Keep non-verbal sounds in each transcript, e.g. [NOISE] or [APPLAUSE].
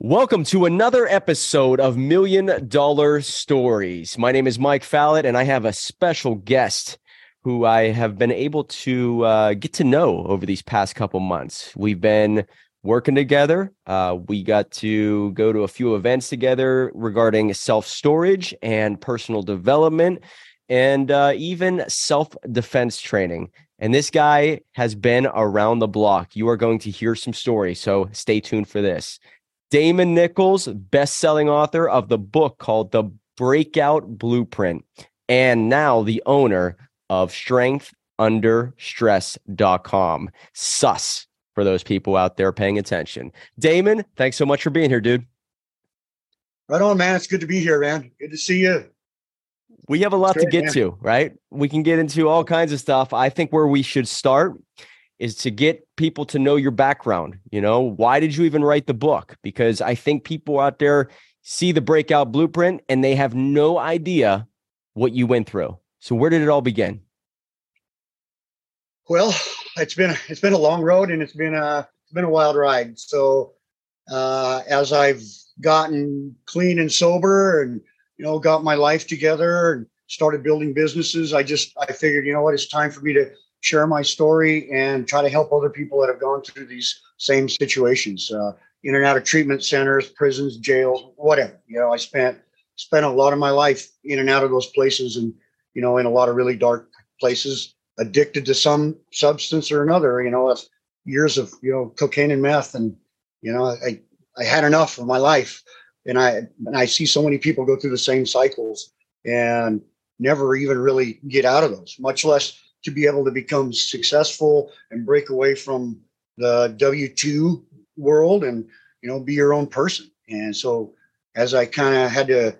Welcome to another episode of Million Dollar Stories. My name is Mike Fallat, and I have a special guest who I have been able to uh, get to know over these past couple months. We've been working together. Uh, we got to go to a few events together regarding self storage and personal development, and uh, even self defense training. And this guy has been around the block. You are going to hear some stories, so stay tuned for this. Damon Nichols, best-selling author of the book called The Breakout Blueprint, and now the owner of strengthunderstress.com. Sus for those people out there paying attention. Damon, thanks so much for being here, dude. Right on, man. It's good to be here, man. Good to see you. We have a lot great, to get man. to, right? We can get into all kinds of stuff. I think where we should start is to get people to know your background. You know, why did you even write the book? Because I think people out there see the breakout blueprint and they have no idea what you went through. So where did it all begin? Well, it's been it's been a long road and it's been a it's been a wild ride. So uh, as I've gotten clean and sober and you know got my life together and started building businesses, I just I figured you know what it's time for me to share my story and try to help other people that have gone through these same situations, uh, in and out of treatment centers, prisons, jails, whatever. You know, I spent spent a lot of my life in and out of those places, and you know, in a lot of really dark places, addicted to some substance or another. You know, years of you know cocaine and meth, and you know, I I had enough of my life, and I and I see so many people go through the same cycles and never even really get out of those, much less to be able to become successful and break away from the W two world and you know be your own person. And so as I kind of had to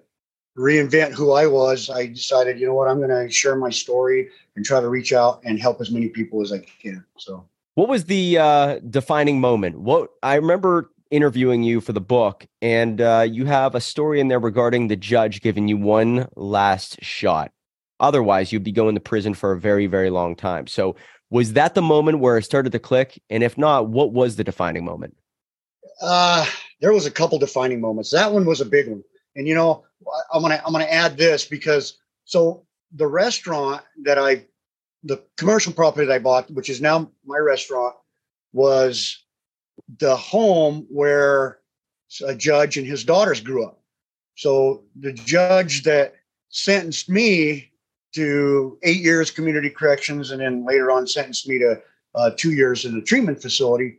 reinvent who I was, I decided, you know what, I'm going to share my story and try to reach out and help as many people as I can. So, what was the uh, defining moment? What I remember interviewing you for the book, and uh, you have a story in there regarding the judge giving you one last shot. Otherwise, you'd be going to prison for a very, very long time. So, was that the moment where it started to click? And if not, what was the defining moment? Uh, there was a couple defining moments. That one was a big one. And you know, I'm gonna I'm gonna add this because so the restaurant that I, the commercial property that I bought, which is now my restaurant, was the home where a judge and his daughters grew up. So the judge that sentenced me to eight years community corrections and then later on sentenced me to uh, two years in a treatment facility.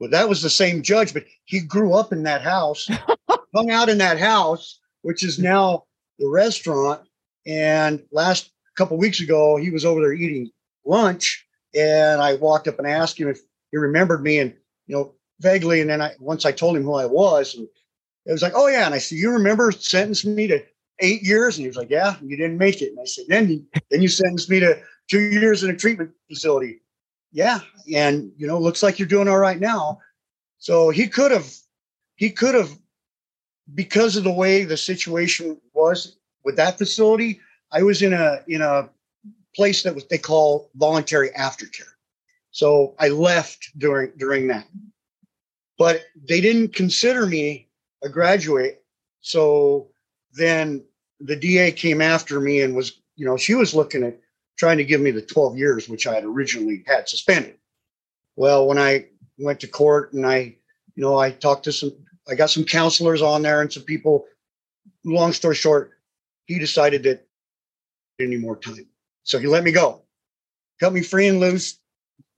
But that was the same judge, but he grew up in that house, [LAUGHS] hung out in that house, which is now the restaurant. And last couple weeks ago, he was over there eating lunch, and I walked up and asked him if he remembered me, and you know vaguely. And then I once I told him who I was, and it was like, oh yeah. And I said, you remember sentencing me to eight years? And he was like, yeah, you didn't make it. And I said, then you, then you sentenced me to two years in a treatment facility. Yeah. And, you know, looks like you're doing all right now. So he could have, he could have, because of the way the situation was with that facility, I was in a, in a place that was, they call voluntary aftercare. So I left during, during that, but they didn't consider me a graduate. So then the DA came after me and was, you know, she was looking at trying to give me the 12 years, which I had originally had suspended. Well, when I went to court and I, you know, I talked to some, I got some counselors on there and some people. Long story short, he decided that any more time. So he let me go, cut me free and loose,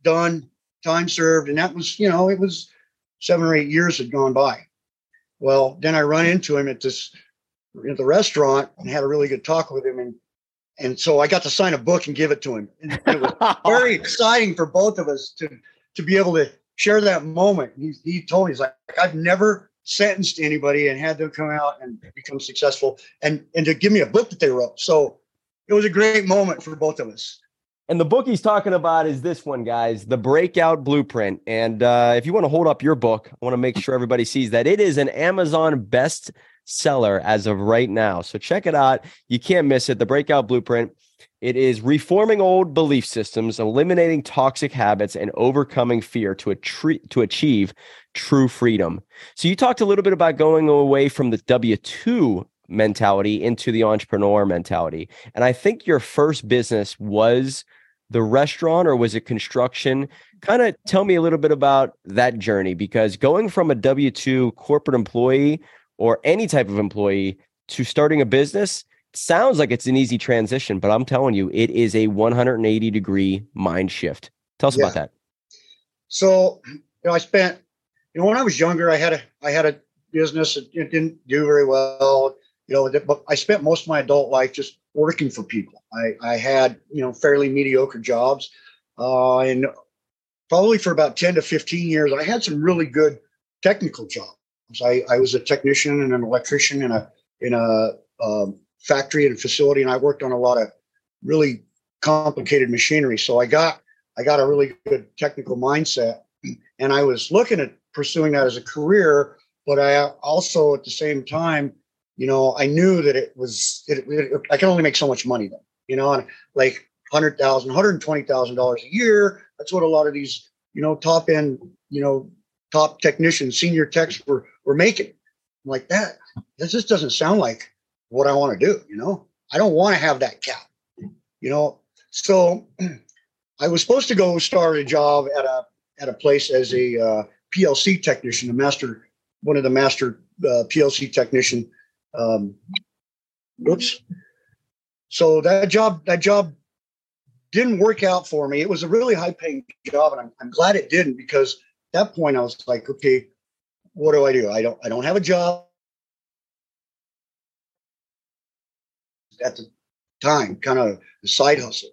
done, time served. And that was, you know, it was seven or eight years had gone by. Well, then I run into him at this at the restaurant and had a really good talk with him and and so I got to sign a book and give it to him. And it was [LAUGHS] very exciting for both of us to to be able to share that moment. He, he told me he's like I've never sentenced anybody and had them come out and become successful and and to give me a book that they wrote. So it was a great moment for both of us. And the book he's talking about is this one, guys, The Breakout Blueprint. And uh, if you want to hold up your book, I want to make sure everybody sees that it is an Amazon best seller as of right now. So check it out. You can't miss it. The Breakout Blueprint. It is reforming old belief systems, eliminating toxic habits, and overcoming fear to, to achieve true freedom. So, you talked a little bit about going away from the W 2 mentality into the entrepreneur mentality. And I think your first business was the restaurant or was it construction? Kind of tell me a little bit about that journey because going from a W 2 corporate employee or any type of employee to starting a business sounds like it's an easy transition, but I'm telling you, it is a 180 degree mind shift. Tell us yeah. about that. So, you know, I spent, you know, when I was younger, I had a, I had a business. It, it didn't do very well, you know, but I spent most of my adult life just working for people. I, I had, you know, fairly mediocre jobs. Uh, and probably for about 10 to 15 years, I had some really good technical jobs. I, I was a technician and an electrician in a, in a, um, factory and facility, and I worked on a lot of really complicated machinery. So I got I got a really good technical mindset, and I was looking at pursuing that as a career. But I also, at the same time, you know, I knew that it was it, it, I can only make so much money then, you know, and like hundred thousand, hundred twenty thousand dollars a year. That's what a lot of these, you know, top end, you know, top technicians, senior techs were were making. I'm like that. This just doesn't sound like what I want to do. You know, I don't want to have that cap. You know, so [CLEARS THROAT] I was supposed to go start a job at a at a place as a uh, PLC technician, a master, one of the master uh, PLC technician. Um, oops. So that job, that job didn't work out for me. It was a really high paying job, and I'm, I'm glad it didn't because that point I was like, okay, what do I do? I don't I don't have a job. at the time, kind of a side hustle.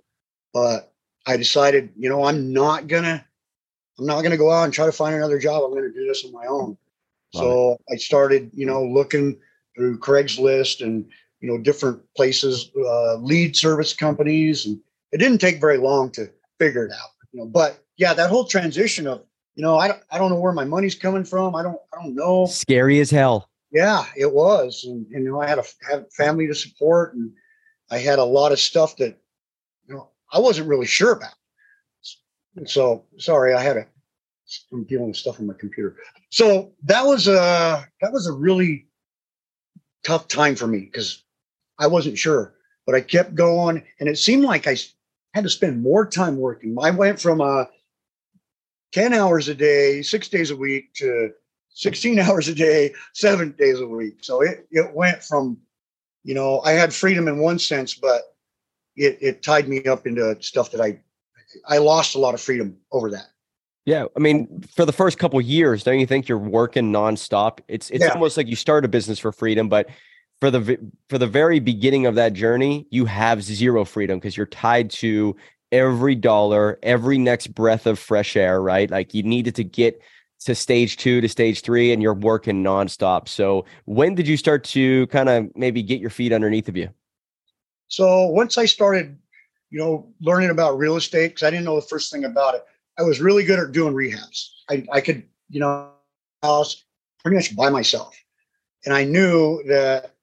But I decided, you know, I'm not gonna, I'm not gonna go out and try to find another job. I'm gonna do this on my own. Love so it. I started, you know, looking through Craigslist and you know different places, uh, lead service companies, and it didn't take very long to figure it out. You know, but yeah, that whole transition of, you know, I don't, I don't know where my money's coming from. I don't, I don't know. Scary as hell. Yeah, it was, and, and you know, I had a had family to support, and I had a lot of stuff that you know I wasn't really sure about. And So sorry, I had a I'm dealing with stuff on my computer. So that was a that was a really tough time for me because I wasn't sure, but I kept going, and it seemed like I had to spend more time working. I went from uh, 10 hours a day, six days a week to 16 [LAUGHS] hours a day, seven days a week. So it, it went from you know, I had freedom in one sense, but it, it tied me up into stuff that I, I lost a lot of freedom over that. Yeah, I mean, for the first couple years, don't you think you're working nonstop? It's it's yeah. almost like you start a business for freedom, but for the for the very beginning of that journey, you have zero freedom because you're tied to every dollar, every next breath of fresh air, right? Like you needed to get to stage two to stage three and you're working nonstop. So when did you start to kind of maybe get your feet underneath of you? So once I started, you know, learning about real estate, because I didn't know the first thing about it, I was really good at doing rehabs. I, I could, you know, house pretty much by myself. And I knew that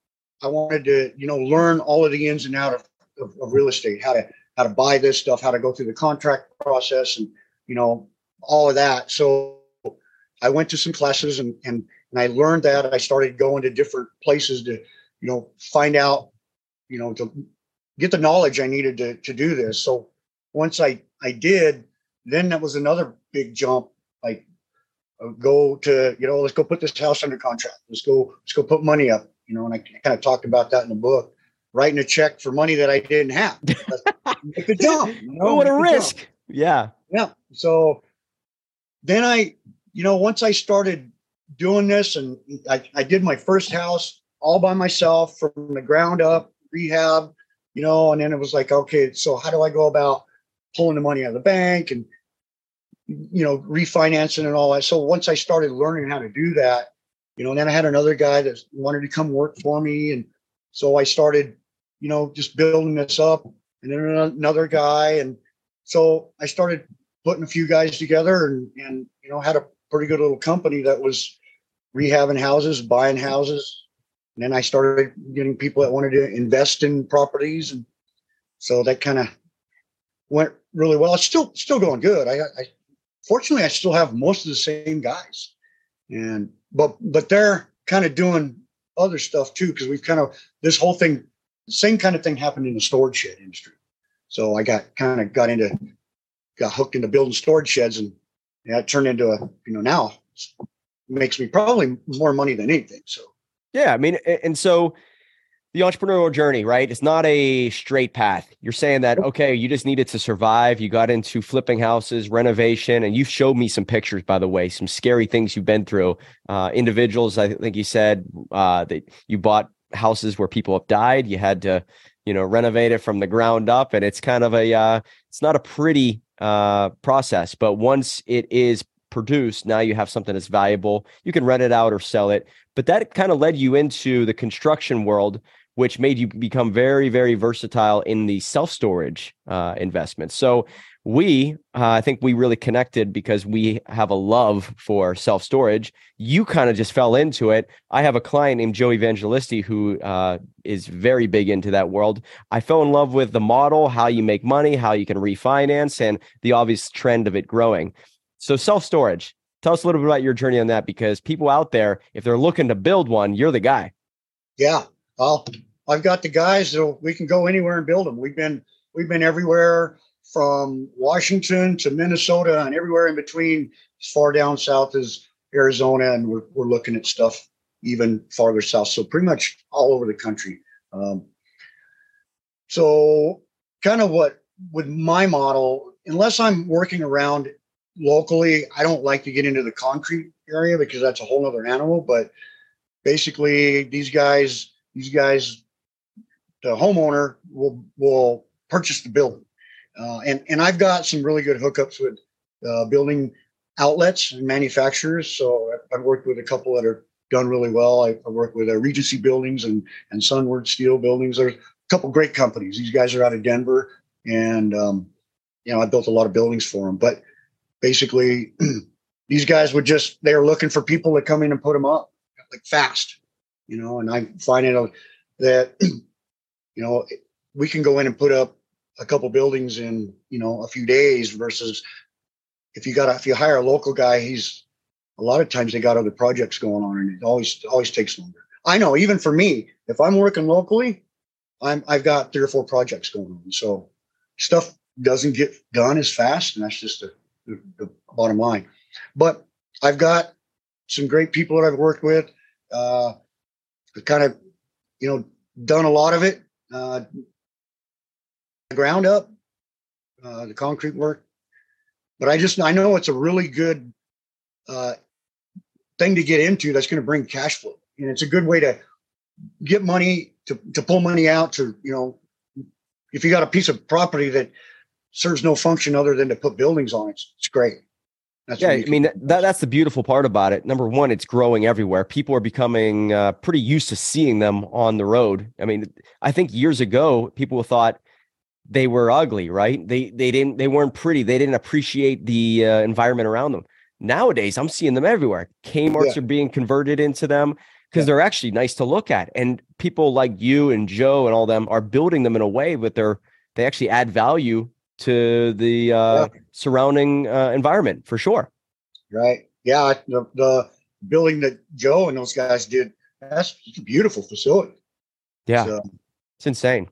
I wanted to, you know, learn all of the ins and out of, of, of real estate, how to how to buy this stuff, how to go through the contract process and, you know, all of that. So I went to some classes and, and, and I learned that. I started going to different places to, you know, find out, you know, to get the knowledge I needed to, to do this. So once I, I did, then that was another big jump. Like uh, go to, you know, let's go put this house under contract. Let's go, let's go put money up, you know, and I kind of talked about that in the book, writing a check for money that I didn't have. [LAUGHS] make the jump. You know, what a risk. Jump. Yeah. Yeah. So then I you know, once I started doing this and I, I did my first house all by myself from the ground up, rehab, you know, and then it was like, okay, so how do I go about pulling the money out of the bank and, you know, refinancing and all that. So once I started learning how to do that, you know, and then I had another guy that wanted to come work for me. And so I started, you know, just building this up and then another guy. And so I started putting a few guys together and, and, you know, had a pretty good little company that was rehabbing houses, buying houses, And then I started getting people that wanted to invest in properties, and so that kind of went really well. It's still still going good. I, I fortunately I still have most of the same guys, and but but they're kind of doing other stuff too because we've kind of this whole thing, same kind of thing happened in the storage shed industry. So I got kind of got into got hooked into building storage sheds and it turned into a you know now makes me probably more money than anything. So yeah, I mean, and so the entrepreneurial journey, right? It's not a straight path. You're saying that, okay, you just needed to survive. You got into flipping houses, renovation, and you showed me some pictures, by the way, some scary things you've been through. Uh, individuals, I think you said uh, that you bought houses where people have died. You had to, you know, renovate it from the ground up. And it's kind of a, uh, it's not a pretty uh, process, but once it is produced, now you have something that's valuable. You can rent it out or sell it. But that kind of led you into the construction world which made you become very, very versatile in the self storage uh, investments. So we, uh, I think we really connected because we have a love for self storage. You kind of just fell into it. I have a client named Joe Evangelisti who uh, is very big into that world. I fell in love with the model, how you make money, how you can refinance, and the obvious trend of it growing. So self storage. Tell us a little bit about your journey on that because people out there, if they're looking to build one, you're the guy. Yeah. Well, I've got the guys that we can go anywhere and build them. We've been we've been everywhere from Washington to Minnesota and everywhere in between, as far down south as Arizona, and we're we're looking at stuff even farther south. So pretty much all over the country. Um, so kind of what with my model, unless I'm working around locally, I don't like to get into the concrete area because that's a whole other animal. But basically, these guys, these guys the homeowner will will purchase the building. Uh, and and I've got some really good hookups with uh, building outlets and manufacturers. So I've worked with a couple that are done really well. I, I work with uh, Regency Buildings and and Sunward Steel Buildings. There's a couple great companies. These guys are out of Denver, and um, you know I built a lot of buildings for them. But basically, [CLEARS THROAT] these guys would just they are looking for people to come in and put them up like fast, you know. And I'm finding that [CLEARS THROAT] you know, we can go in and put up a couple buildings in, you know, a few days versus if you got if you hire a local guy, he's a lot of times they got other projects going on and it always always takes longer. I know even for me, if I'm working locally, I'm I've got three or four projects going on. So stuff doesn't get done as fast, and that's just the, the, the bottom line. But I've got some great people that I've worked with. Uh, kind of, you know, done a lot of it uh, ground up, uh, the concrete work. But I just I know it's a really good uh, thing to get into. That's going to bring cash flow, and it's a good way to get money to to pull money out to you know if you got a piece of property that serves no function other than to put buildings on it, it's, it's great. That's yeah, I mean that, that's the beautiful part about it. Number one, it's growing everywhere. People are becoming uh, pretty used to seeing them on the road. I mean, I think years ago people thought they were ugly, right? They they didn't they weren't pretty. They didn't appreciate the uh, environment around them. Nowadays, I'm seeing them everywhere. Kmart's yeah. are being converted into them because yeah. they're actually nice to look at, and people like you and Joe and all them are building them in a way that they're they actually add value to the uh, yeah. surrounding uh, environment for sure. Right. Yeah. The, the, building that Joe and those guys did, that's a beautiful facility. Yeah. So, it's insane.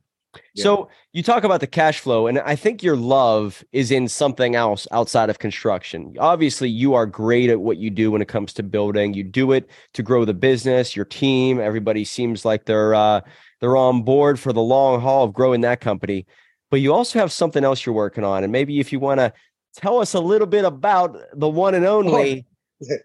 Yeah. So you talk about the cash flow, and I think your love is in something else outside of construction. Obviously, you are great at what you do when it comes to building. You do it to grow the business, your team. Everybody seems like they're uh, they're on board for the long haul of growing that company but you also have something else you're working on. And maybe if you want to tell us a little bit about the one and only. Oh.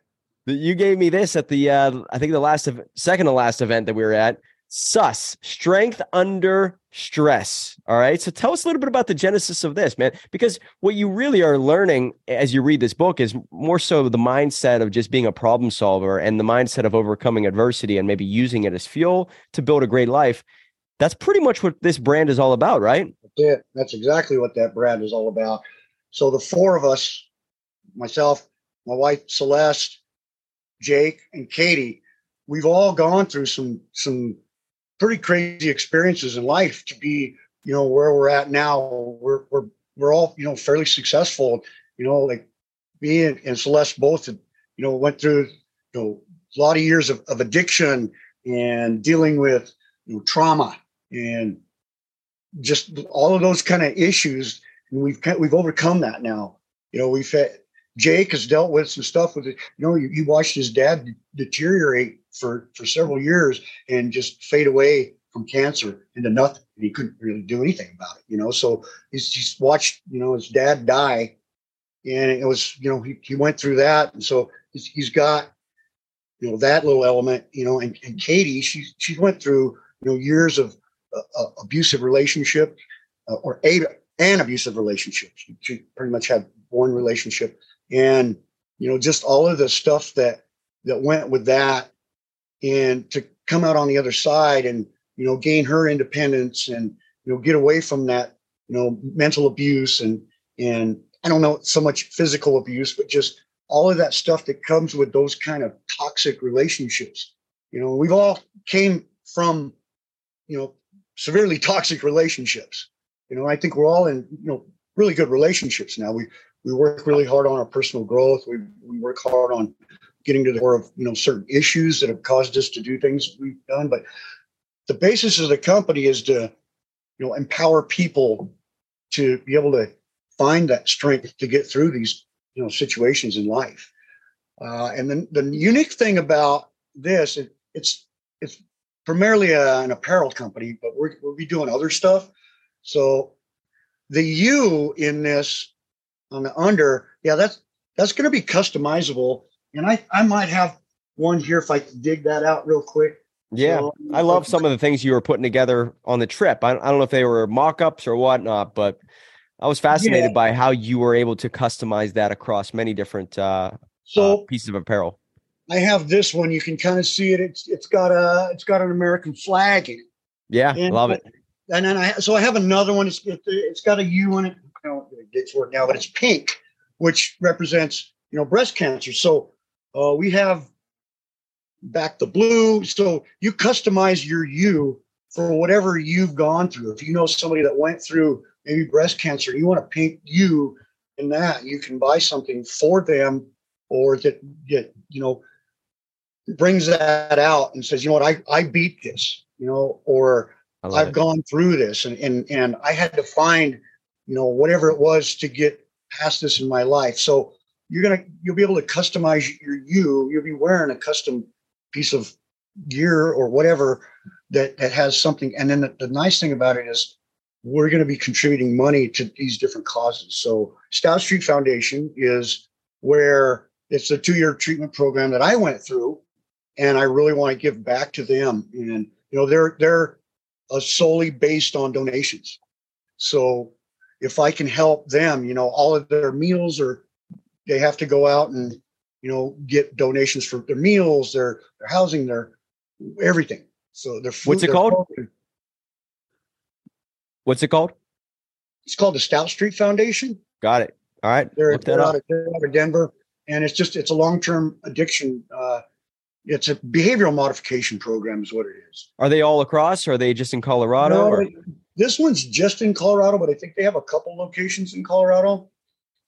you gave me this at the uh, I think the last of second to last event that we were at. SUS, strength under stress. All right. So tell us a little bit about the genesis of this, man, because what you really are learning as you read this book is more so the mindset of just being a problem solver and the mindset of overcoming adversity and maybe using it as fuel to build a great life. That's pretty much what this brand is all about, right? It. That's exactly what that brand is all about. So the four of us, myself, my wife Celeste, Jake, and Katie, we've all gone through some some pretty crazy experiences in life to be you know where we're at now we're we're we're all you know fairly successful you know like me and, and celeste both you know went through you know a lot of years of, of addiction and dealing with you know trauma and just all of those kind of issues and we've we've overcome that now. You know we've had jake has dealt with some stuff with it. You know you watched his dad deteriorate for for several years and just fade away from cancer into nothing he couldn't really do anything about it you know? So he's, he's watched you know his dad die and it was you know he, he went through that and so he's, he's got you know that little element you know? And, and katie she she went through you know years of uh abusive relationship uh, or a an abusive relationship. She, she pretty much had one relationship. And you know just all of the stuff that that went with that and to come out on the other side and you know gain her independence and you know get away from that you know mental abuse and and i don't know so much physical abuse but just all of that stuff that comes with those kind of toxic relationships. You know we've all came from you know severely toxic relationships. You know i think we're all in you know really good relationships now. We we work really hard on our personal growth. We, we work hard on getting to the core of you know certain issues that have caused us to do things we've done. But the basis of the company is to you know empower people to be able to find that strength to get through these you know situations in life. Uh, and then the unique thing about this it, it's it's primarily a, an apparel company but we're, we'll be doing other stuff so the u in this on the under yeah that's that's going to be customizable and I, I might have one here if I can dig that out real quick. Yeah, so, I love some of the things you were putting together on the trip. I, I don't know if they were mock ups or whatnot, but I was fascinated yeah. by how you were able to customize that across many different uh, so, uh, pieces of apparel. I have this one. You can kind of see it. It's it's got a it's got an American flag in it. Yeah, and, love it. And then I so I have another one. It's it's got a U in it. I don't dig for it now, but it's pink, which represents you know breast cancer. So uh, we have back the blue. So you customize your U for whatever you've gone through. If you know somebody that went through maybe breast cancer, you want to paint you in that, you can buy something for them or that get, you know, brings that out and says, you know what, I, I beat this, you know, or I've it. gone through this and, and and I had to find, you know, whatever it was to get past this in my life. So you're gonna you'll be able to customize your you. You'll be wearing a custom piece of gear or whatever that that has something. And then the, the nice thing about it is we're going to be contributing money to these different causes. So Stout Street Foundation is where it's a two-year treatment program that I went through, and I really want to give back to them. And you know, they're they're uh, solely based on donations. So if I can help them, you know, all of their meals are they have to go out and you know get donations for their meals, their their housing, their everything. So their food. What's it called? What's it called? It's called the Stout Street Foundation. Got it. All right. They're, they're out, of, they're out of Denver, and it's just it's a long term addiction. Uh, it's a behavioral modification program, is what it is. Are they all across? Or are they just in Colorado? No, this one's just in Colorado, but I think they have a couple locations in Colorado.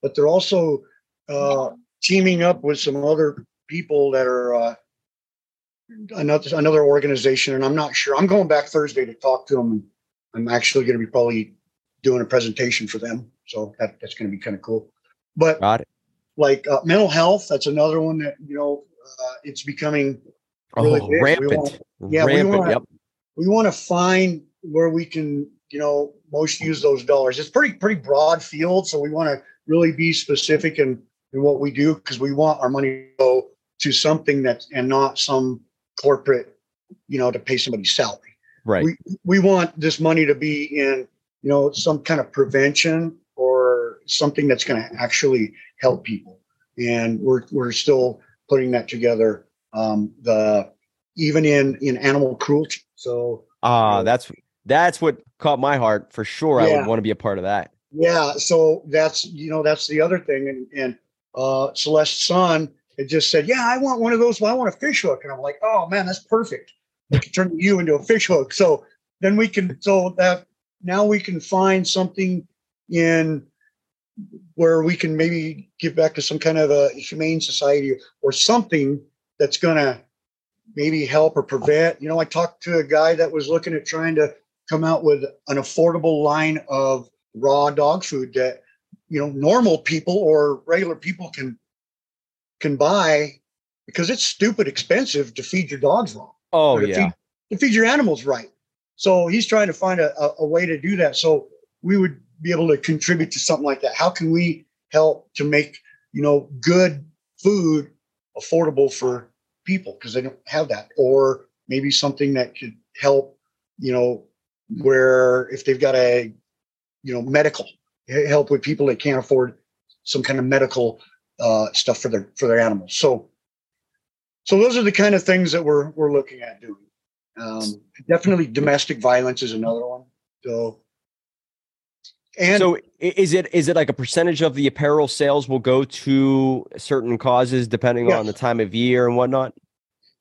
But they're also uh, teaming up with some other people that are uh, another another organization, and I'm not sure. I'm going back Thursday to talk to them. I'm actually going to be probably doing a presentation for them, so that, that's going to be kind of cool. But like uh, mental health, that's another one that you know uh, it's becoming really oh, rampant. Wanna, yeah, rampant, we want yep. we want to find where we can you know most use those dollars. It's pretty pretty broad field, so we want to really be specific and in what we do because we want our money to go to something that's and not some corporate, you know, to pay somebody's salary. Right. We we want this money to be in, you know, some kind of prevention or something that's going to actually help people. And we're we're still putting that together. Um, the even in in animal cruelty. So ah, uh, that's that's what caught my heart for sure. Yeah. I would want to be a part of that. Yeah. So that's you know that's the other thing, and and uh, Celeste's son had just said, "Yeah, I want one of those. Well, I want a fish hook," and I'm like, "Oh man, that's perfect. We can turn you into a fish hook." So then we can so that now we can find something in where we can maybe give back to some kind of a humane society or something that's going to maybe help or prevent. You know, I talked to a guy that was looking at trying to come out with an affordable line of raw dog food that you know normal people or regular people can can buy because it's stupid expensive to feed your dogs wrong. Oh to yeah. Feed, to feed your animals right. So he's trying to find a, a, a way to do that. So we would be able to contribute to something like that. How can we help to make you know good food affordable for people because they don't have that, or maybe something that could help you know where if they've got a you know medical help with people that can't afford some kind of medical uh, stuff for their for their animals. So, so those are the kind of things that we're we're looking at doing. Um, definitely, domestic violence is another one. So, and so is it is it like a percentage of the apparel sales will go to certain causes depending Yes. on the time of year and whatnot?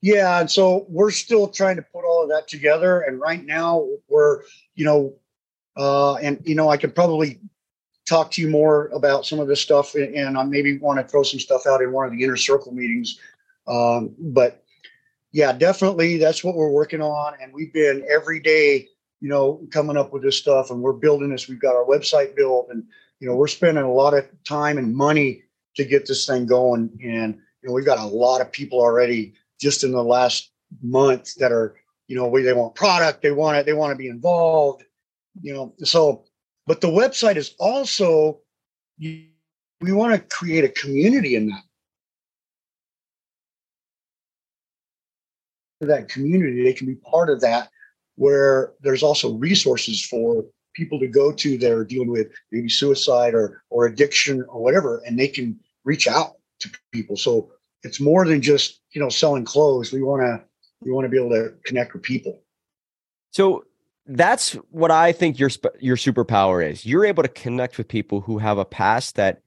Yeah, and so we're still trying to put all of that together. And right now, we're you know, uh, and you know, I could probably talk to you more about some of this stuff, and, and I maybe want to throw some stuff out in one of the inner circle meetings. Um, but yeah, definitely, that's what we're working on, and we've been every day, you know, coming up with this stuff, and we're building this. We've got our website built, and you know, we're spending a lot of time and money to get this thing going, and you know, we've got a lot of people already just in the last month that are you know they want product they want it they want to be involved you know so but the website is also we want to create a community in that that community they can be part of that where there's also resources for people to go to that are dealing with maybe suicide or or addiction or whatever and they can reach out to people so it's more than just you know selling clothes we want to we want to be able to connect with people So that's what I think your your superpower is. You're able to connect with people who have a past that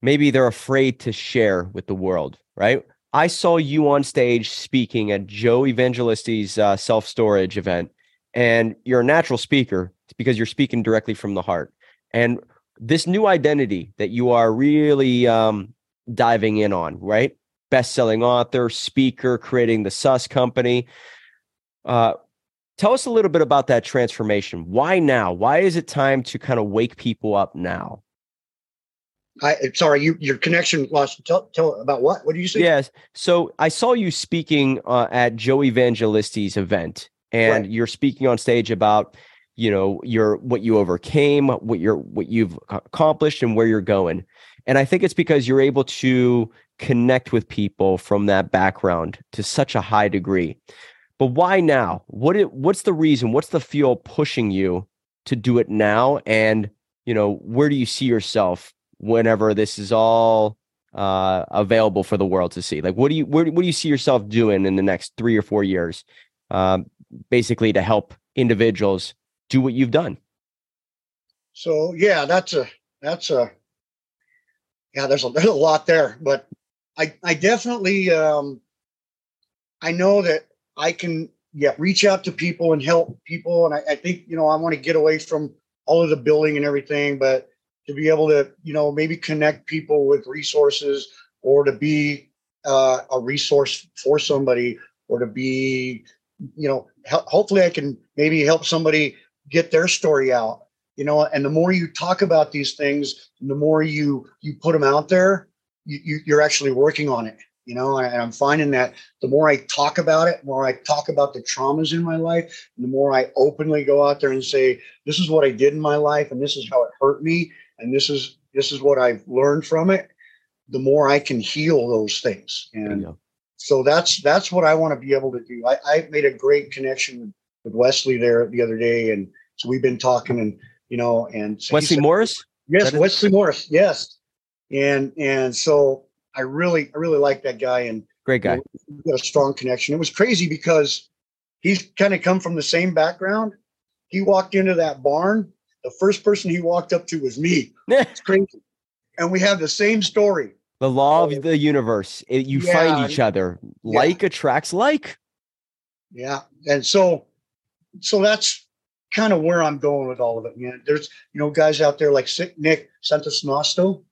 maybe they're afraid to share with the world, right? I saw you on stage speaking at Joe Evangelisti's uh, self storage event, and you're a natural speaker because you're speaking directly from the heart. And this new identity that you are really um, diving in on, right? Best selling author, speaker, creating the Sus company. Uh, tell us a little bit about that transformation. Why now? Why is it time to kind of wake people up now? i sorry you your connection lost tell, tell about what what do you say Yes. So I saw you speaking uh, at Joe Evangelisti's event, and Right. you're speaking on stage about, you know, your what you overcame, what you're what you've accomplished, and where you're going. And I think it's because you're able to connect with people from that background to such a high degree. But why now? What it, what's the reason? What's the fuel pushing you to do it now? And you know, where do you see yourself whenever this is all uh, available for the world to see? Like, what do you where, what do you see yourself doing in the next three or four years, um, basically to help individuals do what you've done? so yeah that's a that's a yeah there's a, there's a lot there but i i definitely um i know that i can yeah reach out to people and help people and i, I think you know i want to get away from all of the building and everything but to be able to you know maybe connect people with resources or to be uh, a resource for somebody or to be you know hopefully i can maybe help somebody get their story out you know and the more you talk about these things the more you you put them out there you, you you're actually working on it you know and i'm finding that the more i talk about it the more i talk about the traumas in my life the more i openly go out there and say this is what i did in my life and this is how it hurt me and this is this is what i've learned from it the more i can heal those things and. So that's that's what i want to be able to do i, I made a great connection with, with wesley there the other day and so we've been talking and you know and so Wesley said- Morris. Yes, Wesley Morris. Yes, and and so I really I really like that guy, and Great guy. we got a strong connection. It was crazy because he's kind of come from the same background. He walked into that barn. The first person he walked up to was me. [LAUGHS] It's crazy, and we have the same story. The law of oh. the universe. It, you Yeah, find each other. yeah. Like attracts like. Yeah. And so, so that's kind of where I'm going with all of it. Man, there's, you know, guys out there like Sick Nick Santonastasso,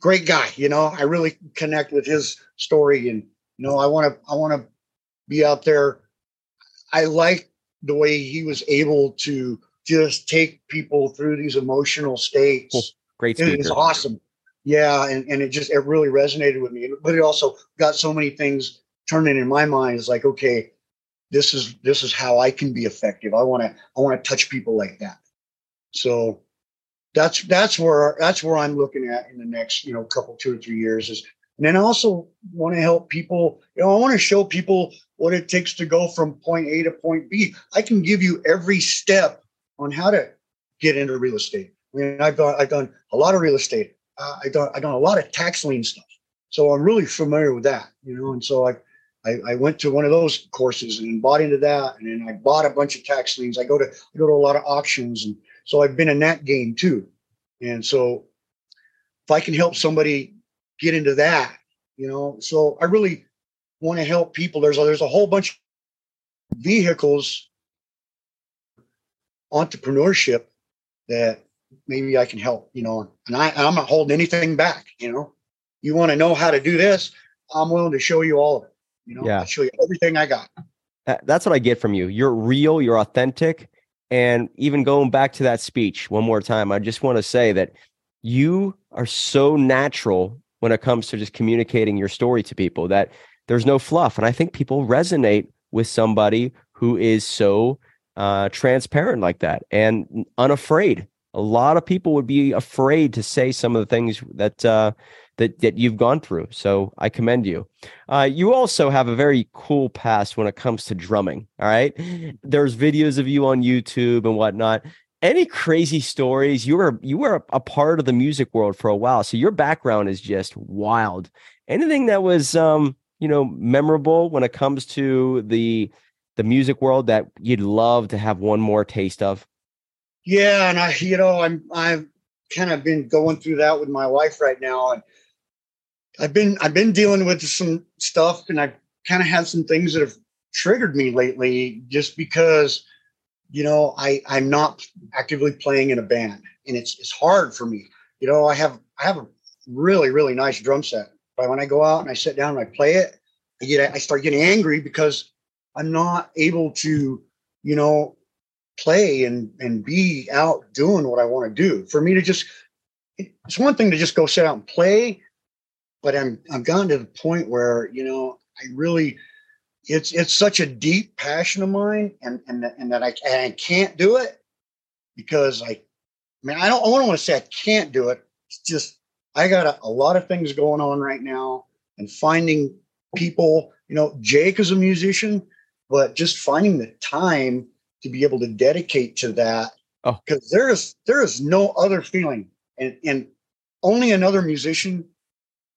great guy. You know, I really connect with his story and, you know, I want to, I want to be out there. I like the way he was able to just take people through these emotional states. Cool. [LAUGHS] Great It speaker. is awesome. Yeah, and, and it just it really resonated with me. But it also got so many things turning in my mind. It's like, okay, this is this is how I can be effective. I want to I want to touch people like that. So that's that's where that's where I'm looking at in the next you know couple two or three years is. And then I also want to help people. You know, I want to show people what it takes to go from point A to point B. I can give you every step on how to get into real estate. I mean, I've done I've done a lot of real estate. I've done I've done a lot of tax lien stuff, so I'm really familiar with that. You know, and so I, I I went to one of those courses and bought into that, and then I bought a bunch of tax liens. I go to I go to a lot of auctions, and so I've been in that game too. And so, if I can help somebody get into that, you know, so I really want to help people. There's a, there's a whole bunch of vehicles entrepreneurship that maybe I can help, you know, and I, I'm not holding anything back, you know, you want to know how to do this. I'm willing to show you all of it. You know, Yeah. I'll show you everything I got. That's what I get from you. You're real, you're authentic. And even going back to that speech one more time, I just want to say that you are so natural when it comes to just communicating your story to people that there's no fluff. And I think people resonate with somebody who is so uh, transparent like that and unafraid. A lot of people would be afraid to say some of the things that uh, that that you've gone through. So I commend you. Uh, you also have a very cool past when it comes to drumming. All right. There's videos of you on YouTube and whatnot. Any crazy stories? You were you were a part of the music world for a while, so your background is just wild. Anything that was um, you know memorable when it comes to the the music world that you'd love to have one more taste of? Yeah. And I, you know, I'm, I've kind of been going through that with my wife right now. And I've been, I've been dealing with some stuff and I've kind of had some things that have triggered me lately just because, you know, I, I'm not actively playing in a band and it's, it's hard for me. You know, I have, I have a really, really nice drum set, but when I go out and I sit down and I play it, I get, I start getting angry because I'm not able to, you know, play and and be out doing what I want to do. For me to just it's one thing to just go sit out and play, but I'm I've gotten to the point where, you know, I really it's it's such a deep passion of mine and and that- and that I and I can't do it because I I mean I don't I don't want to say I can't do it. It's just I got a, a lot of things going on right now and finding people, you know, Jake is a musician, but just finding the time to be able to dedicate to that Oh. because there is there is no other feeling. And and only another musician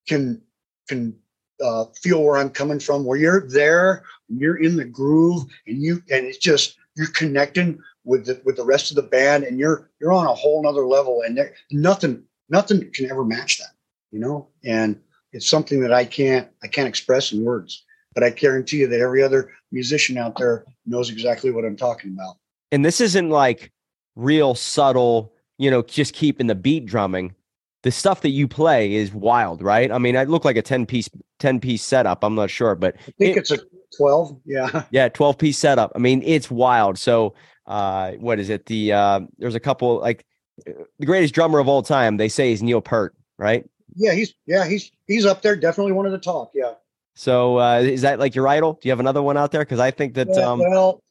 can can uh, feel where I'm coming from where you're there and you're in the groove and you and it's just you're connecting with the with the rest of the band and you're you're on a whole nother level and there nothing nothing can ever match that you know? And it's something that I can't I can't express in words but I guarantee you that every other musician out there knows exactly what I'm talking about. And this isn't like real subtle, you know, just keeping the beat drumming. The stuff that you play is wild, right? I mean, I look like a 10 piece 10 piece setup. I'm not sure, but I think It- it's a 12. Yeah. [LAUGHS] yeah, 12 piece setup. I mean, it's wild. So, uh, what is it? The uh, there's a couple like the greatest drummer of all time. They say is Neil Peart, right? Yeah, he's yeah, he's he's up there, definitely one of the top. Yeah. So, uh, is that like your idol? Do you have another one out there? Because I think that Yeah, um, well,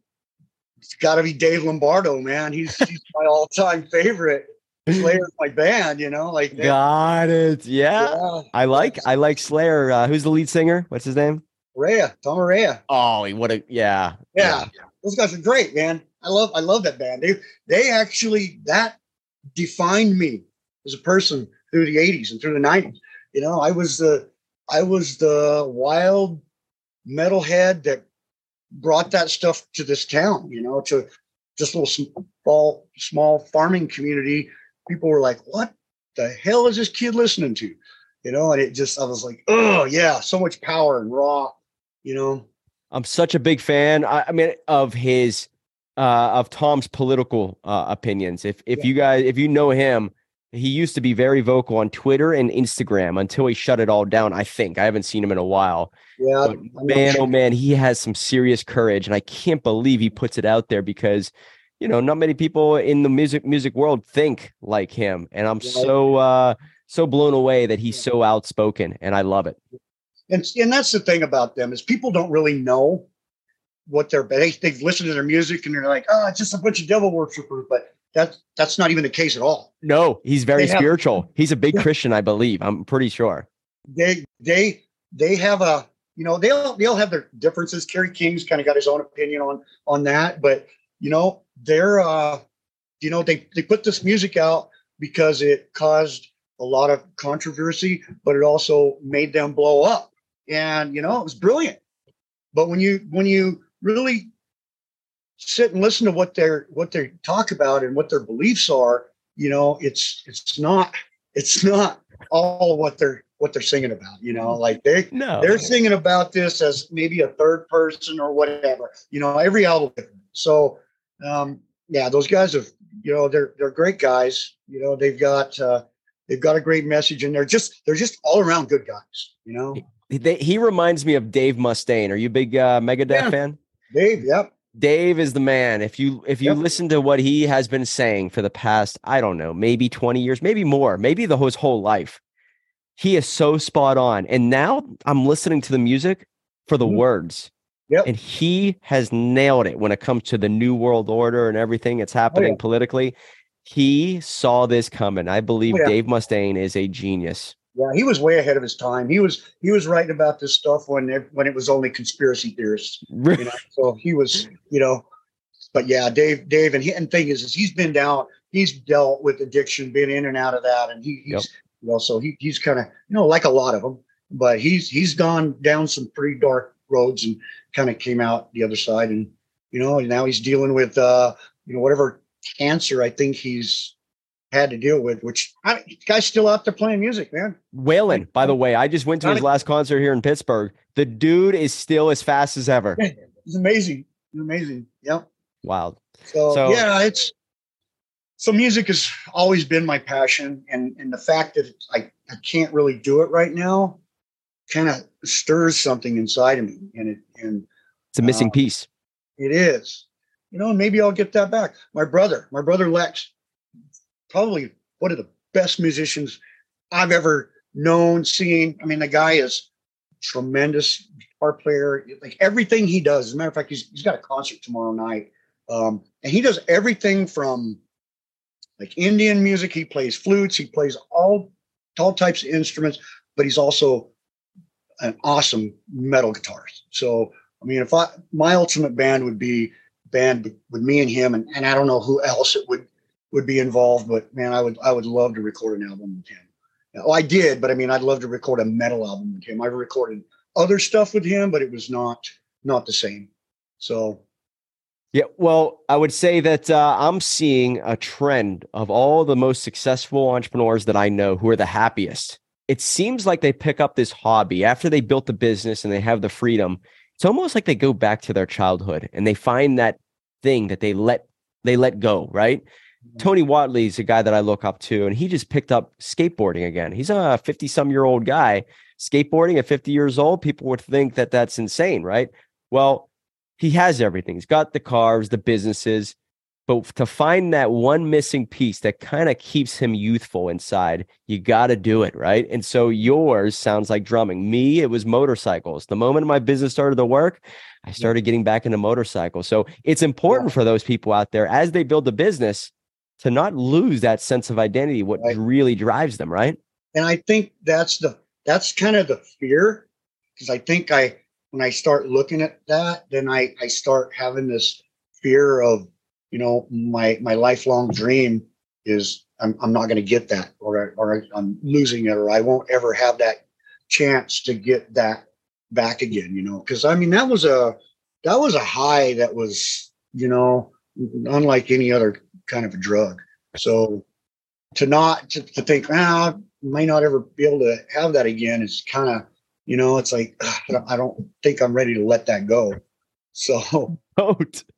it's got to be Dave Lombardo, man. He's he's my all-time favorite player of my band. You know, like got it. Yeah, yeah, I like I like Slayer. Uh, who's the lead singer? What's his name? Araya, Tom Araya. Oh, he- what a yeah, Yeah. those guys are great, man. I love I love that band. They they actually that defined me as a person through the 80s and through the 90s. You know, I was the I was the wild metalhead that brought that stuff to this town, you know, to this little small small farming community. People were like, "What the hell is this kid listening to?" you know, and it just I was like, oh yeah, so much power and raw, you know. I'm such a big fan. I, I mean, of his uh, of Tom's political uh, opinions. If if yeah. you guys if you know him, he used to be very vocal on Twitter and Instagram until he shut it all down. I think I haven't seen him in a while. Yeah, but man, oh man, he has some serious courage, and I can't believe he puts it out there because you know not many people in the music music world think like him, and I'm yeah. so uh, so blown away that he's so outspoken, and I love it. And and that's the thing about them is people don't really know what they're they, they've listened to their music and they're like, oh, it's just a bunch of devil worshippers, but that's that's not even the case at all. No, he's very they spiritual. He's a big yeah. Christian, I believe. I'm pretty sure. They they they have a you know they'll they'll have their differences. Kerry King's kind of got his own opinion on on that, but you know they're uh you know they they put this music out because it caused a lot of controversy, but it also made them blow up. And you know it was brilliant. But when you when you really sit and listen to what they're what they talk about and what their beliefs are you know it's it's not it's not all what they're what they're singing about you know like they no. they're singing about this as maybe a third person or whatever you know every album. So um yeah those guys have you know they're they're great guys you know they've got uh they've got a great message and they're just they're just all around good guys you know? He, they, he reminds me of dave mustaine. Are you a big uh megadeth yeah. fan? Dave yep Dave is the man. If you if you yep. listen to what he has been saying for the past, I don't know, maybe 20 years, maybe more, maybe the whole, his whole life, he is so spot on. And now I'm listening to the music for the mm-hmm. words. Yep. And he has nailed it when it comes to the new world order and everything that's happening oh, yeah. politically. He saw this coming. I believe oh, yeah. Dave Mustaine is a genius. Yeah, he was way ahead of his time. He was he was writing about this stuff when it, when it was only conspiracy theorists. You know? so he was, you know, but yeah, Dave, Dave, and he, and thing is, is he's been down, he's dealt with addiction, been in and out of that, and he, he's yep. you know, so he, he's kind of you know like a lot of them, but he's he's gone down some pretty dark roads and kind of came out the other side, and you know, now he's dealing with uh, you know whatever cancer I think he's had to deal with, which I guy's still out there playing music, man. Waylon, by the way, I just went to his last concert here in Pittsburgh. The dude is still as fast as ever. It's amazing. It's amazing. Yep. Wild. So, so, yeah, it's so music has always been my passion, and and the fact that I I can't really do it right now kind of stirs something inside of me, and it and it's a missing uh, piece. It is, you know, maybe I'll get that back. My brother, my brother Lex, probably one of the best musicians I've ever known, seen. I mean, the guy is tremendous guitar player. Like everything he does. As a matter of fact, he's, he's got a concert tomorrow night. Um, and he does everything from like Indian music. He plays flutes. He plays all all types of instruments, but he's also an awesome metal guitarist. So, I mean, if I my ultimate band would be band with me and him, and, and I don't know who else it would would be involved. But man, I would I would love to record an album with him. Oh, I did, but I mean, I'd love to record a metal album with him. I've recorded other stuff with him, but it was not not the same. So yeah, well, I would say that uh, I'm seeing a trend of all the most successful entrepreneurs that I know who are the happiest. It seems like they pick up this hobby after they built the business and they have the freedom. It's almost like they go back to their childhood and they find that thing that they let they let go, right? Tony Whatley is a guy that I look up to, and he just picked up skateboarding again. He's a 50 some year old guy. Skateboarding at 50 years old, people would think that that's insane, right? Well, he has everything. He's got the cars, the businesses, but to find that one missing piece that kind of keeps him youthful inside, you got to do it, right? And so yours sounds like drumming. Me, it was motorcycles. The moment my business started to work, I started getting back into motorcycles. So it's important for those people out there as they build a business to not lose that sense of identity, what right. really drives them, right? And I think that's the that's kind of the fear because I think I when I start looking at that, then I I start having this fear of you know my my lifelong dream is I'm I'm not going to get that or or I'm losing it or I won't ever have that chance to get that back again. You know, because I mean that was a that was a high that was you know unlike any other kind of a drug. So to not to, to think, ah, may not ever be able to have that again. is kind of, you know, it's like ugh, I don't think I'm ready to let that go. So. [LAUGHS]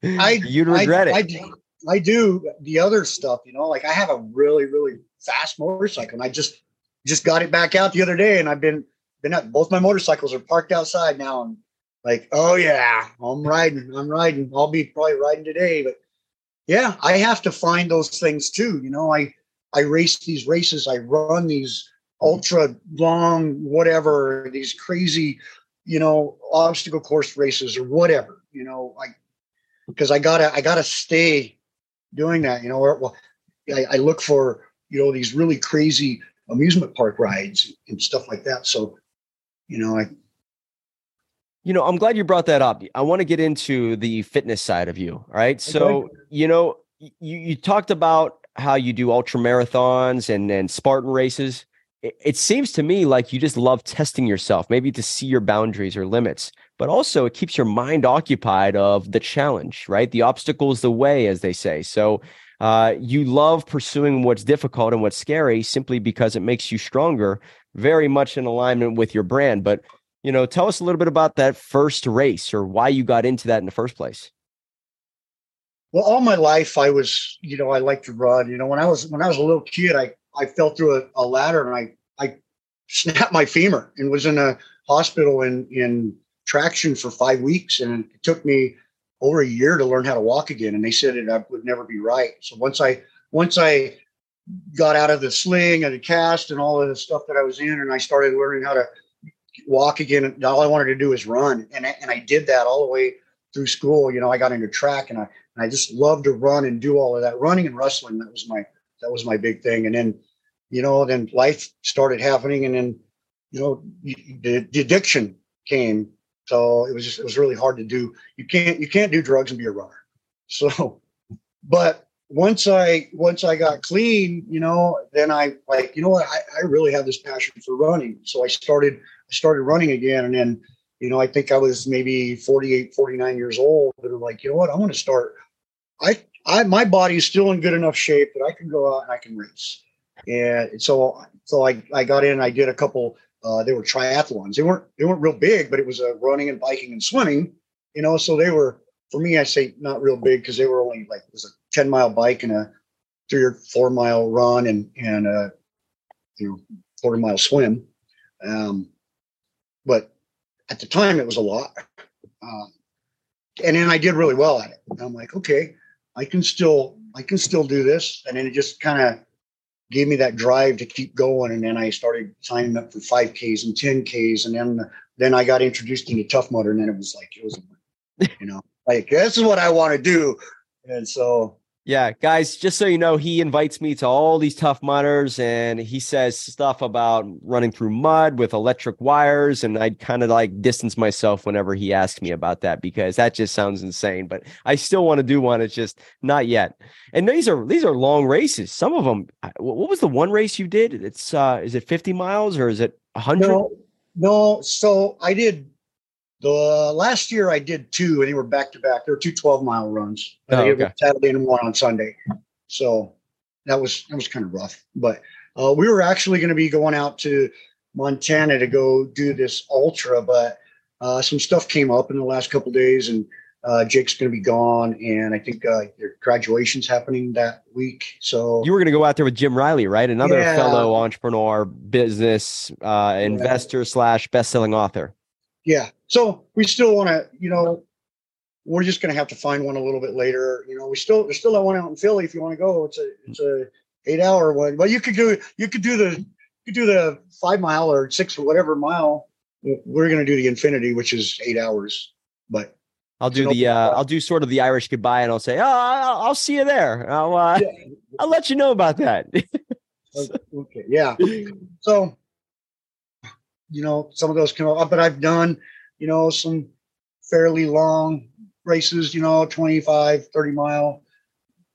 I You'd regret I, it. I, I do the other stuff, you know, like I have a really, really fast motorcycle and I just just got it back out the other day and I've been been at both my motorcycles are parked outside now and like, oh yeah, I'm riding, I'm riding. I'll be probably riding today. But yeah, I have to find those things too. You know, I I race these races, I run these ultra long, whatever, these crazy, you know, obstacle course races or whatever, you know, like because I gotta I gotta stay doing that. You know, or, well, I, I look for you know these really crazy amusement park rides and stuff like that. So, you know, I You know, I'm glad you brought that up. I want to get into the fitness side of you. All right. So, you know, you, you talked about how you do ultra marathons and, and Spartan races. It, it seems to me like you just love testing yourself, maybe to see your boundaries or limits, but also it keeps your mind occupied of the challenge, right? The obstacle is the way, as they say. So, uh, you love pursuing what's difficult and what's scary simply because it makes you stronger, very much in alignment with your brand. But you know, tell us a little bit about that first race or why you got into that in the first place. Well, all my life I was, you know, I liked to run. You know, when I was when I was a little kid, I I fell through a, a ladder and I I snapped my femur and was in a hospital in in traction for five weeks, and it took me over a year to learn how to walk again. And they said it I would never be right. So once I once I got out of the sling and the cast and all of the stuff that I was in, and I started learning how to walk again, all I wanted to do was run, and I, and I did that all the way through school. You know, I got into track, and I and I just loved to run and do all of that. Running and wrestling that was my that was my big thing. And then, you know, then life started happening, and then, you know, the, the addiction came. So it was just it was really hard to do. You can't you can't do drugs and be a runner. So, but once I once I got clean, you know, then I like you know what I, I really have this passion for running. So I started I started running again, and then you know I think I was maybe 48, 49 years old, and I'm like, you know what, I want to start. I I my body is still in good enough shape that I can go out and I can race. And so so I I got in. And I did a couple. Uh, they were triathlons. They weren't they weren't real big, but it was a running and biking and swimming. You know, so they were for me. I say not real big because they were only like it was a ten mile bike and a three or four mile run and and a you know forty mile swim. Um, but at the time, it was a lot. Um, and then I did really well at it. And I'm like, okay, I can still I can still do this. And then it just kind of gave me that drive to keep going. And then I started signing up for 5Ks and 10Ks. And then then I got introduced into Tough Mudder. And then it was like, it was, you know, [LAUGHS] like this is what I want to do. And so Yeah, guys, just so you know, he invites me to all these tough mudders and he says stuff about running through mud with electric wires. And I kind of like distance myself whenever he asks me about that because that just sounds insane. But I still want to do one. It's just not yet. And these are these are long races. Some of them. What was the one race you did? It's uh is it 50 miles or is it 100? No, no. So I did the last year I did two and they were back to back. There were two 12 mile runs. Oh, okay. Saturday and one on Sunday. So that was that was kind of rough. But uh, we were actually going to be going out to Montana to go do this ultra, but uh, some stuff came up in the last couple days and uh, Jake's going to be gone, and I think uh, your graduation's happening that week. So You were going to go out there with Jim Riley, right? Another Yeah. fellow entrepreneur, business uh, investor slash best-selling author. yeah so we still want to you know we're just going to have to find one a little bit later you know we still there's still that one out in philly if you want to go it's a it's a eight hour one but you could do you could do the you could do the five mile or six or whatever mile we're going to do the infinity which is eight hours but I'll do the uh. I'll do sort of the Irish goodbye, and I'll say, "Oh, I'll, I'll see you there. I'll uh, yeah, [LAUGHS] I'll let you know about that." okay yeah so you know some of those come up but i've done you know some fairly long races you know 25 30 mile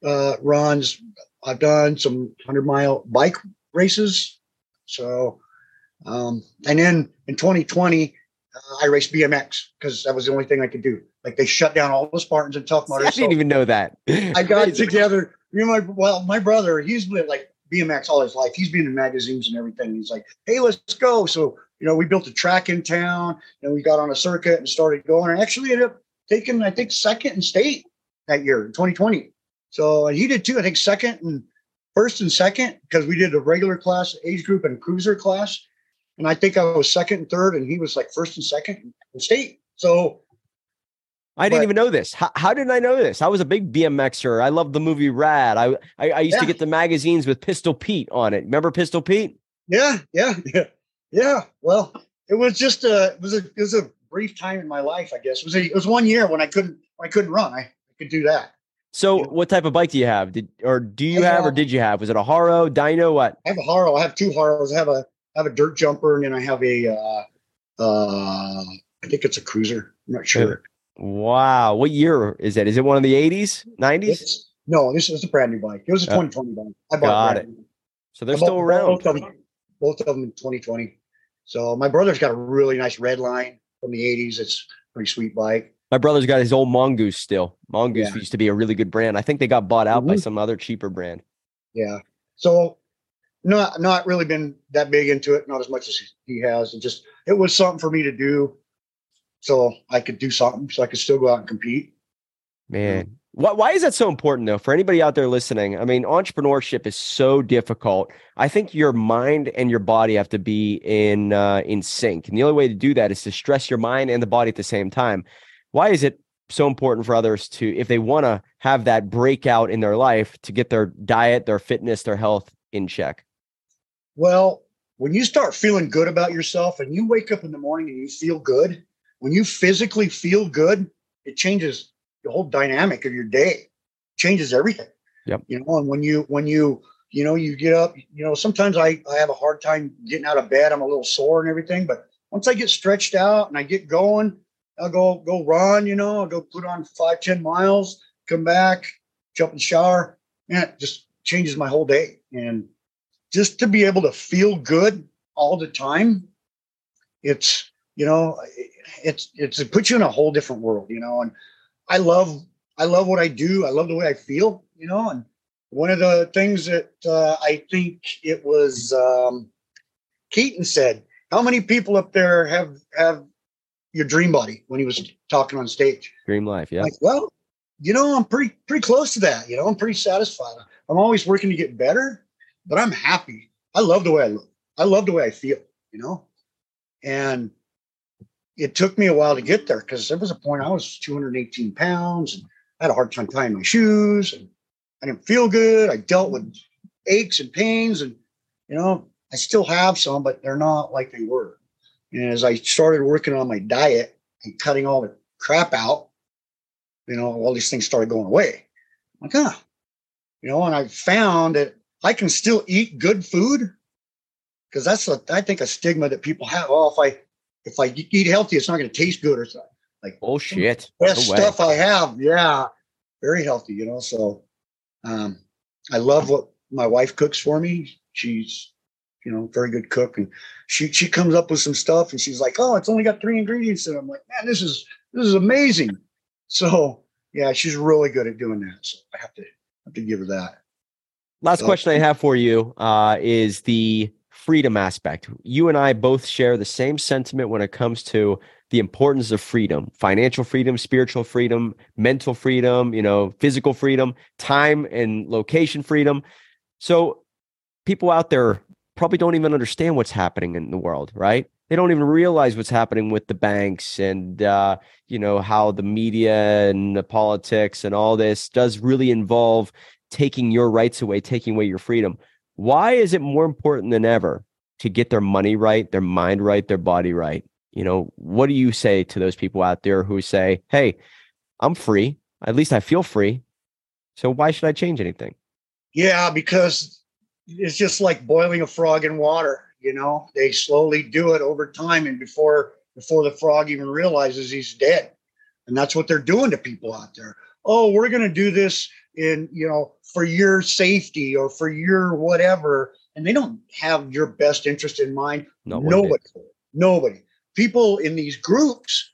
uh runs i've done some 100 mile bike races so um and then in 2020 uh, i raced bmx because that was the only thing i could do like they shut down all the spartans and tough Mudders. [LAUGHS] I didn't so even know that. i got together you know my well my brother he's been like BMX all his life. He's been in magazines and everything. He's like, hey, let's go. So, you know, we built a track in town and we got on a circuit and started going and actually ended up taking, I think, second in state that year, 2020. So and he did too. I think second and first and second because we did a regular class age group and cruiser class. And I think I was second and third, and he was like first and second in state. So I didn't but, even know this. How, how, did I know this? I was a big BMXer. I loved the movie Rad. I I, I used yeah. to get the magazines with Pistol Pete on it. Remember Pistol Pete? Yeah, yeah, [LAUGHS] yeah, yeah. Well, it was just a it was a it was a brief time in my life, I guess. It was a, it was one year when I couldn't I couldn't run. I, I could do that. So, know? what type of bike do you have? Did or do you have, have, or did you have? Was it a Haro, Dyno, What? I have a Haro. I have two Haros. I have a I have a dirt jumper, and then I have a uh, uh, I think it's a cruiser. I'm not sure. Wow. What year is it? Is it one of the 80s, 90s? no, this was a brand new bike. It was a 2020 bike. I bought it. So they're still around. Both of, them, both of them in 2020. So my brother's got a really nice Redline from the 80s. It's pretty sweet bike. My brother's got his old Mongoose still. Mongoose yeah. used to be a really good brand. I think they got bought out mm-hmm. by some other cheaper brand. Yeah. So not not really been that big into it, not as much as he has. And just it was something for me to do so I could do something so I could still go out and compete. Man, why, why is that so important though? For anybody out there listening, I mean, entrepreneurship is so difficult. I think your mind and your body have to be in uh, in sync, and the only way to do that is to stress your mind and the body at the same time. Why is it so important for others to, if they want to have that breakout in their life, to get their diet, their fitness, their health in check? Well, when you start feeling good about yourself and you wake up in the morning and you feel good, when you physically feel good, it changes the whole dynamic of your day, changes everything. Yep. You know, and when you when you you know you get up, you know, sometimes I I have a hard time getting out of bed. I'm a little sore and everything, but once I get stretched out and I get going, I'll go go run. You know, I'll go put on five ten miles, come back, jump in the shower, and it just changes my whole day. And just to be able to feel good all the time, it's you know it's it's it puts you in a whole different world you know and i love i love what i do. I love the way i feel you know and one of the things that uh, i think it was um, keaton said how many people up there have have your dream body when he was talking on stage? Dream life yeah. Like, well you know i'm pretty pretty close to that you know i'm pretty satisfied. I'm always working to get better but i'm happy. I love the way i look. I love the way i feel you know? And it took me a while to get there because there was a point I was 218 pounds and I had a hard time tying my shoes and I didn't feel good. I dealt with aches and pains and, you know, I still have some, but they're not like they were. And as I started working on my diet and cutting all the crap out, you know, all these things started going away. I'm like, ah, you know, and I found that I can still eat good food because that's a, I think a stigma that people have. Oh, if I if I eat healthy, it's not going to taste good or something. Like oh shit, best no stuff I have. Yeah, very healthy. You know, so um, I love what my wife cooks for me. She's you know very good cook, and she she comes up with some stuff, and she's like, "Oh, it's only got three ingredients," and I'm like, "Man, this is this is amazing." So yeah, she's really good at doing that. So I have to have to give her that. Last so, question I have for you uh, is the freedom aspect. You and I both share the same sentiment when it comes to the importance of freedom, financial freedom, spiritual freedom, mental freedom, you know, physical freedom, time and location freedom. So people out there probably don't even understand what's happening in the world, right? They don't even realize what's happening with the banks and uh, you know how the media and the politics and all this does really involve taking your rights away, taking away your freedom. Why is it more important than ever to get their money right, their mind right, their body right? You know, what do you say to those people out there who say, hey, I'm free. At least I feel free. So why should I change anything? Yeah, because it's just like boiling a frog in water. You know, they slowly do it over time, and before before the frog even realizes he's dead, and that's what they're doing to people out there. Oh, we're going to do this in you know for your safety or for your whatever and they don't have your best interest in mind. No, nobody nobody. People in these groups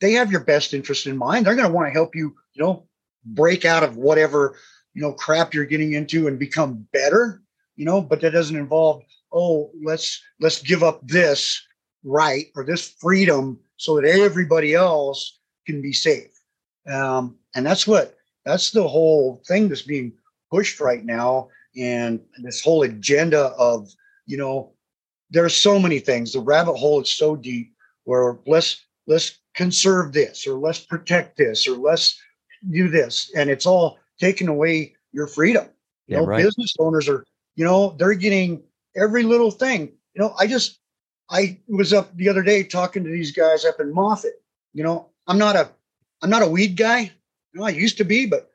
they have your best interest in mind. They're going to want to help you you know break out of whatever you know crap you're getting into and become better you know, but that doesn't involve, oh, let's let's give up this right or this freedom so that everybody else can be safe. Um, and that's what that's the whole thing that's being pushed right now. And this whole agenda of, you know, there are so many things. The rabbit hole is so deep where let's let's conserve this or let's protect this or let's do this. And it's all taking away your freedom. You Yeah, know, right. business owners are, you know, they're getting every little thing. You know, I just I was up the other day talking to these guys up in Moffat. You know, I'm not a I'm not a weed guy. I used to be, but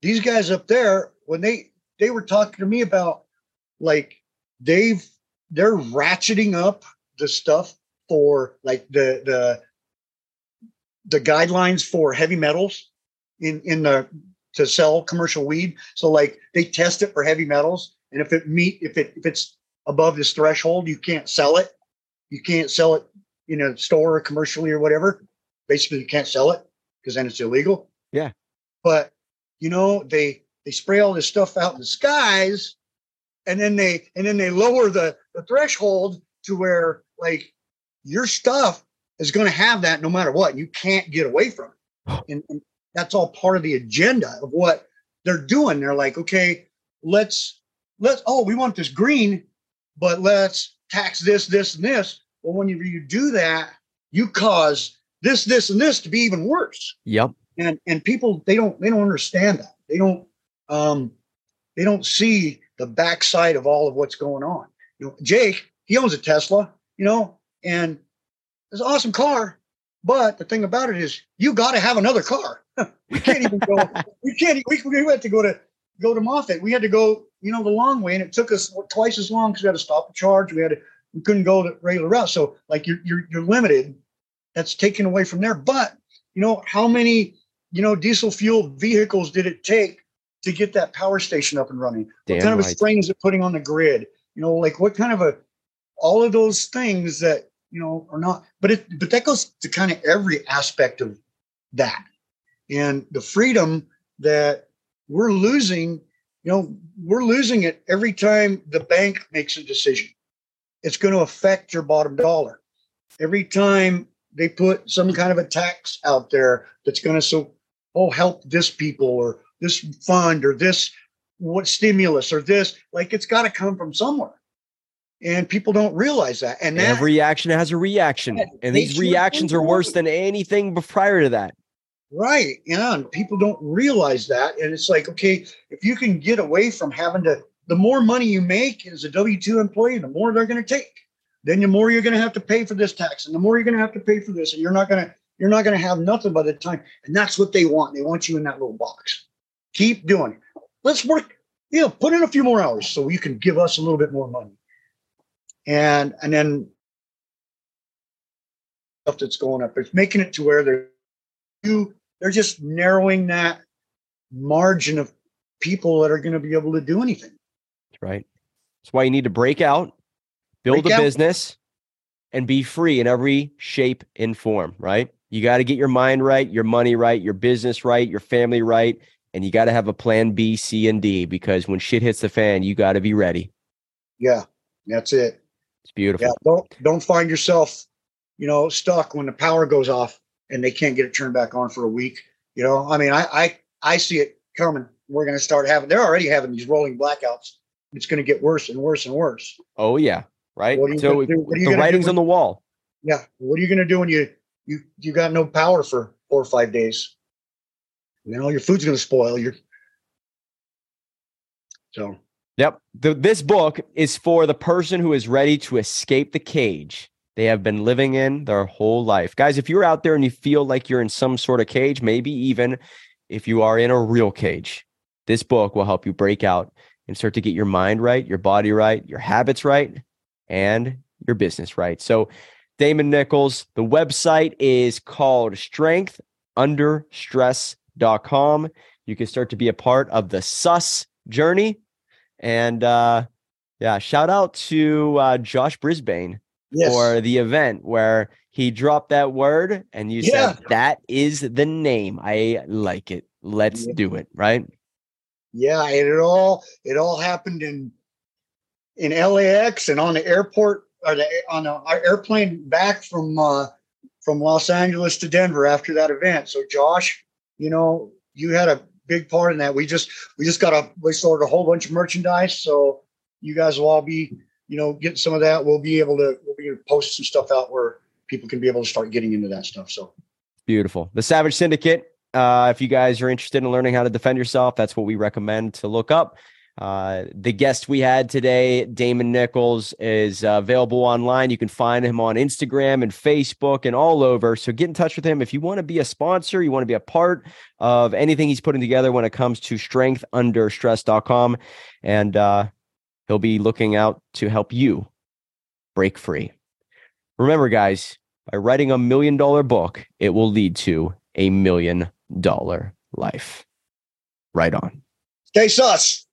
these guys up there, when they they were talking to me about like they've they're ratcheting up the stuff for like the the the guidelines for heavy metals in in the to sell commercial weed. So like they test it for heavy metals, and if it meet if it if it's above this threshold, you can't sell it. You can't sell it in a store or commercially or whatever. Basically, you can't sell it because then it's illegal. Yeah. But you know they they spray all this stuff out in the skies, and then they and then they lower the the threshold to where like your stuff is going to have that no matter what. You can't get away from it, [GASPS] and, and that's all part of the agenda of what they're doing. They're like, okay, let's let's oh we want this green, but let's tax this, this, and this. Well, when you, you do that, you cause this, this, and this to be even worse. Yep. And and people they don't they don't understand that. They don't um they don't see the backside of all of what's going on. You know, Jake, he owns a Tesla, you know, and it's an awesome car. But the thing about it is you got to have another car. [LAUGHS] we can't even go, we can't, we, we had to go to, go to Moffat. We had to go, you know, the long way and it took us twice as long because we had to stop the charge. We had to, we couldn't go the regular route. So like you're, you're, you're limited. That's taken away from there. But you know, how many, you know, diesel fuel vehicles did it take to get that power station up and running? Damn what kind of a strain is it putting on the grid? You know, like what kind of a, all of those things that, you know, are not, but it, but that goes to kind of every aspect of that. And the freedom that we're losing, you know, we're losing it every time the bank makes a decision. It's going to affect your bottom dollar. Every time they put some kind of a tax out there that's going to so oh help this people or this fund or this what stimulus or this like it's got to come from somewhere and people don't realize that and that, Every action has a reaction, Yeah, and these reactions are worse than anything prior to that. right yeah and people don't realize that and it's like okay if you can get away from having to the more money you make as a w2 employee the more they're going to take then the more you're going to have to pay for this tax and the more you're going to have to pay for this and you're not going to you're not going to have nothing by the time and that's what they want they want you in that little box keep doing it let's work you know put in a few more hours so you can give us a little bit more money and and then stuff that's going up it's making it to where they're you they're just narrowing that margin of people that are going to be able to do anything That's Right. That's why you need to break out, build Break a out. business, and be free in every shape and form. Right. You got to get your mind right, your money right, your business right, your family right, and you got to have a plan B, C, and D because when shit hits the fan, you got to be ready. yeah that's it It's beautiful. Yeah, don't don't find yourself, you know, stuck when the power goes off and they can't get it turned back on for a week. You know, I mean, I I I see it coming. We're going to start having. They're already having these rolling blackouts. It's going to get worse and worse and worse. Oh yeah. Right. What are you So gonna do? What are you the writing's when- on the wall. Yeah. What are you going to do when you you you got no power for four or five days? You know, your food's going to spoil. Your so Yep. The, this book is for the person who is ready to escape the cage they have been living in their whole life. Guys, if you're out there and you feel like you're in some sort of cage, maybe even if you are in a real cage, this book will help you break out and start to get your mind right, your body right, your habits right, and your business right. So, Damon Nichols, the website is called strengthunderstress.com. You can start to be a part of the SUS journey. And uh, yeah, shout out to uh, Josh Brisbane yes, for the event where he dropped that word and you Yeah. said, that is the name. I like it. Let's Yeah. do it. Right. yeah, and it all it all happened in in LAX and on the airport or the on our airplane back from uh, from Los Angeles to Denver after that event. So Josh, you know, you had a big part in that. We just we just got a we sold a whole bunch of merchandise. So you guys will all be, you know, getting some of that. We'll be able to we'll be able to post some stuff out where people can be able to start getting into that stuff. So beautiful. The Savage Syndicate. Uh, if you guys are interested in learning how to defend yourself, that's what we recommend to look up. Uh, the guest we had today, Damon Nichols, is uh, available online. You can find him on Instagram and Facebook and all over. So get in touch with him if you want to be a sponsor, you want to be a part of anything he's putting together when it comes to strengthunderstress.com. And uh, he'll be looking out to help you break free. Remember, guys, by writing a million dollar book, it will lead to a million dollar life. Right on. Stay sus.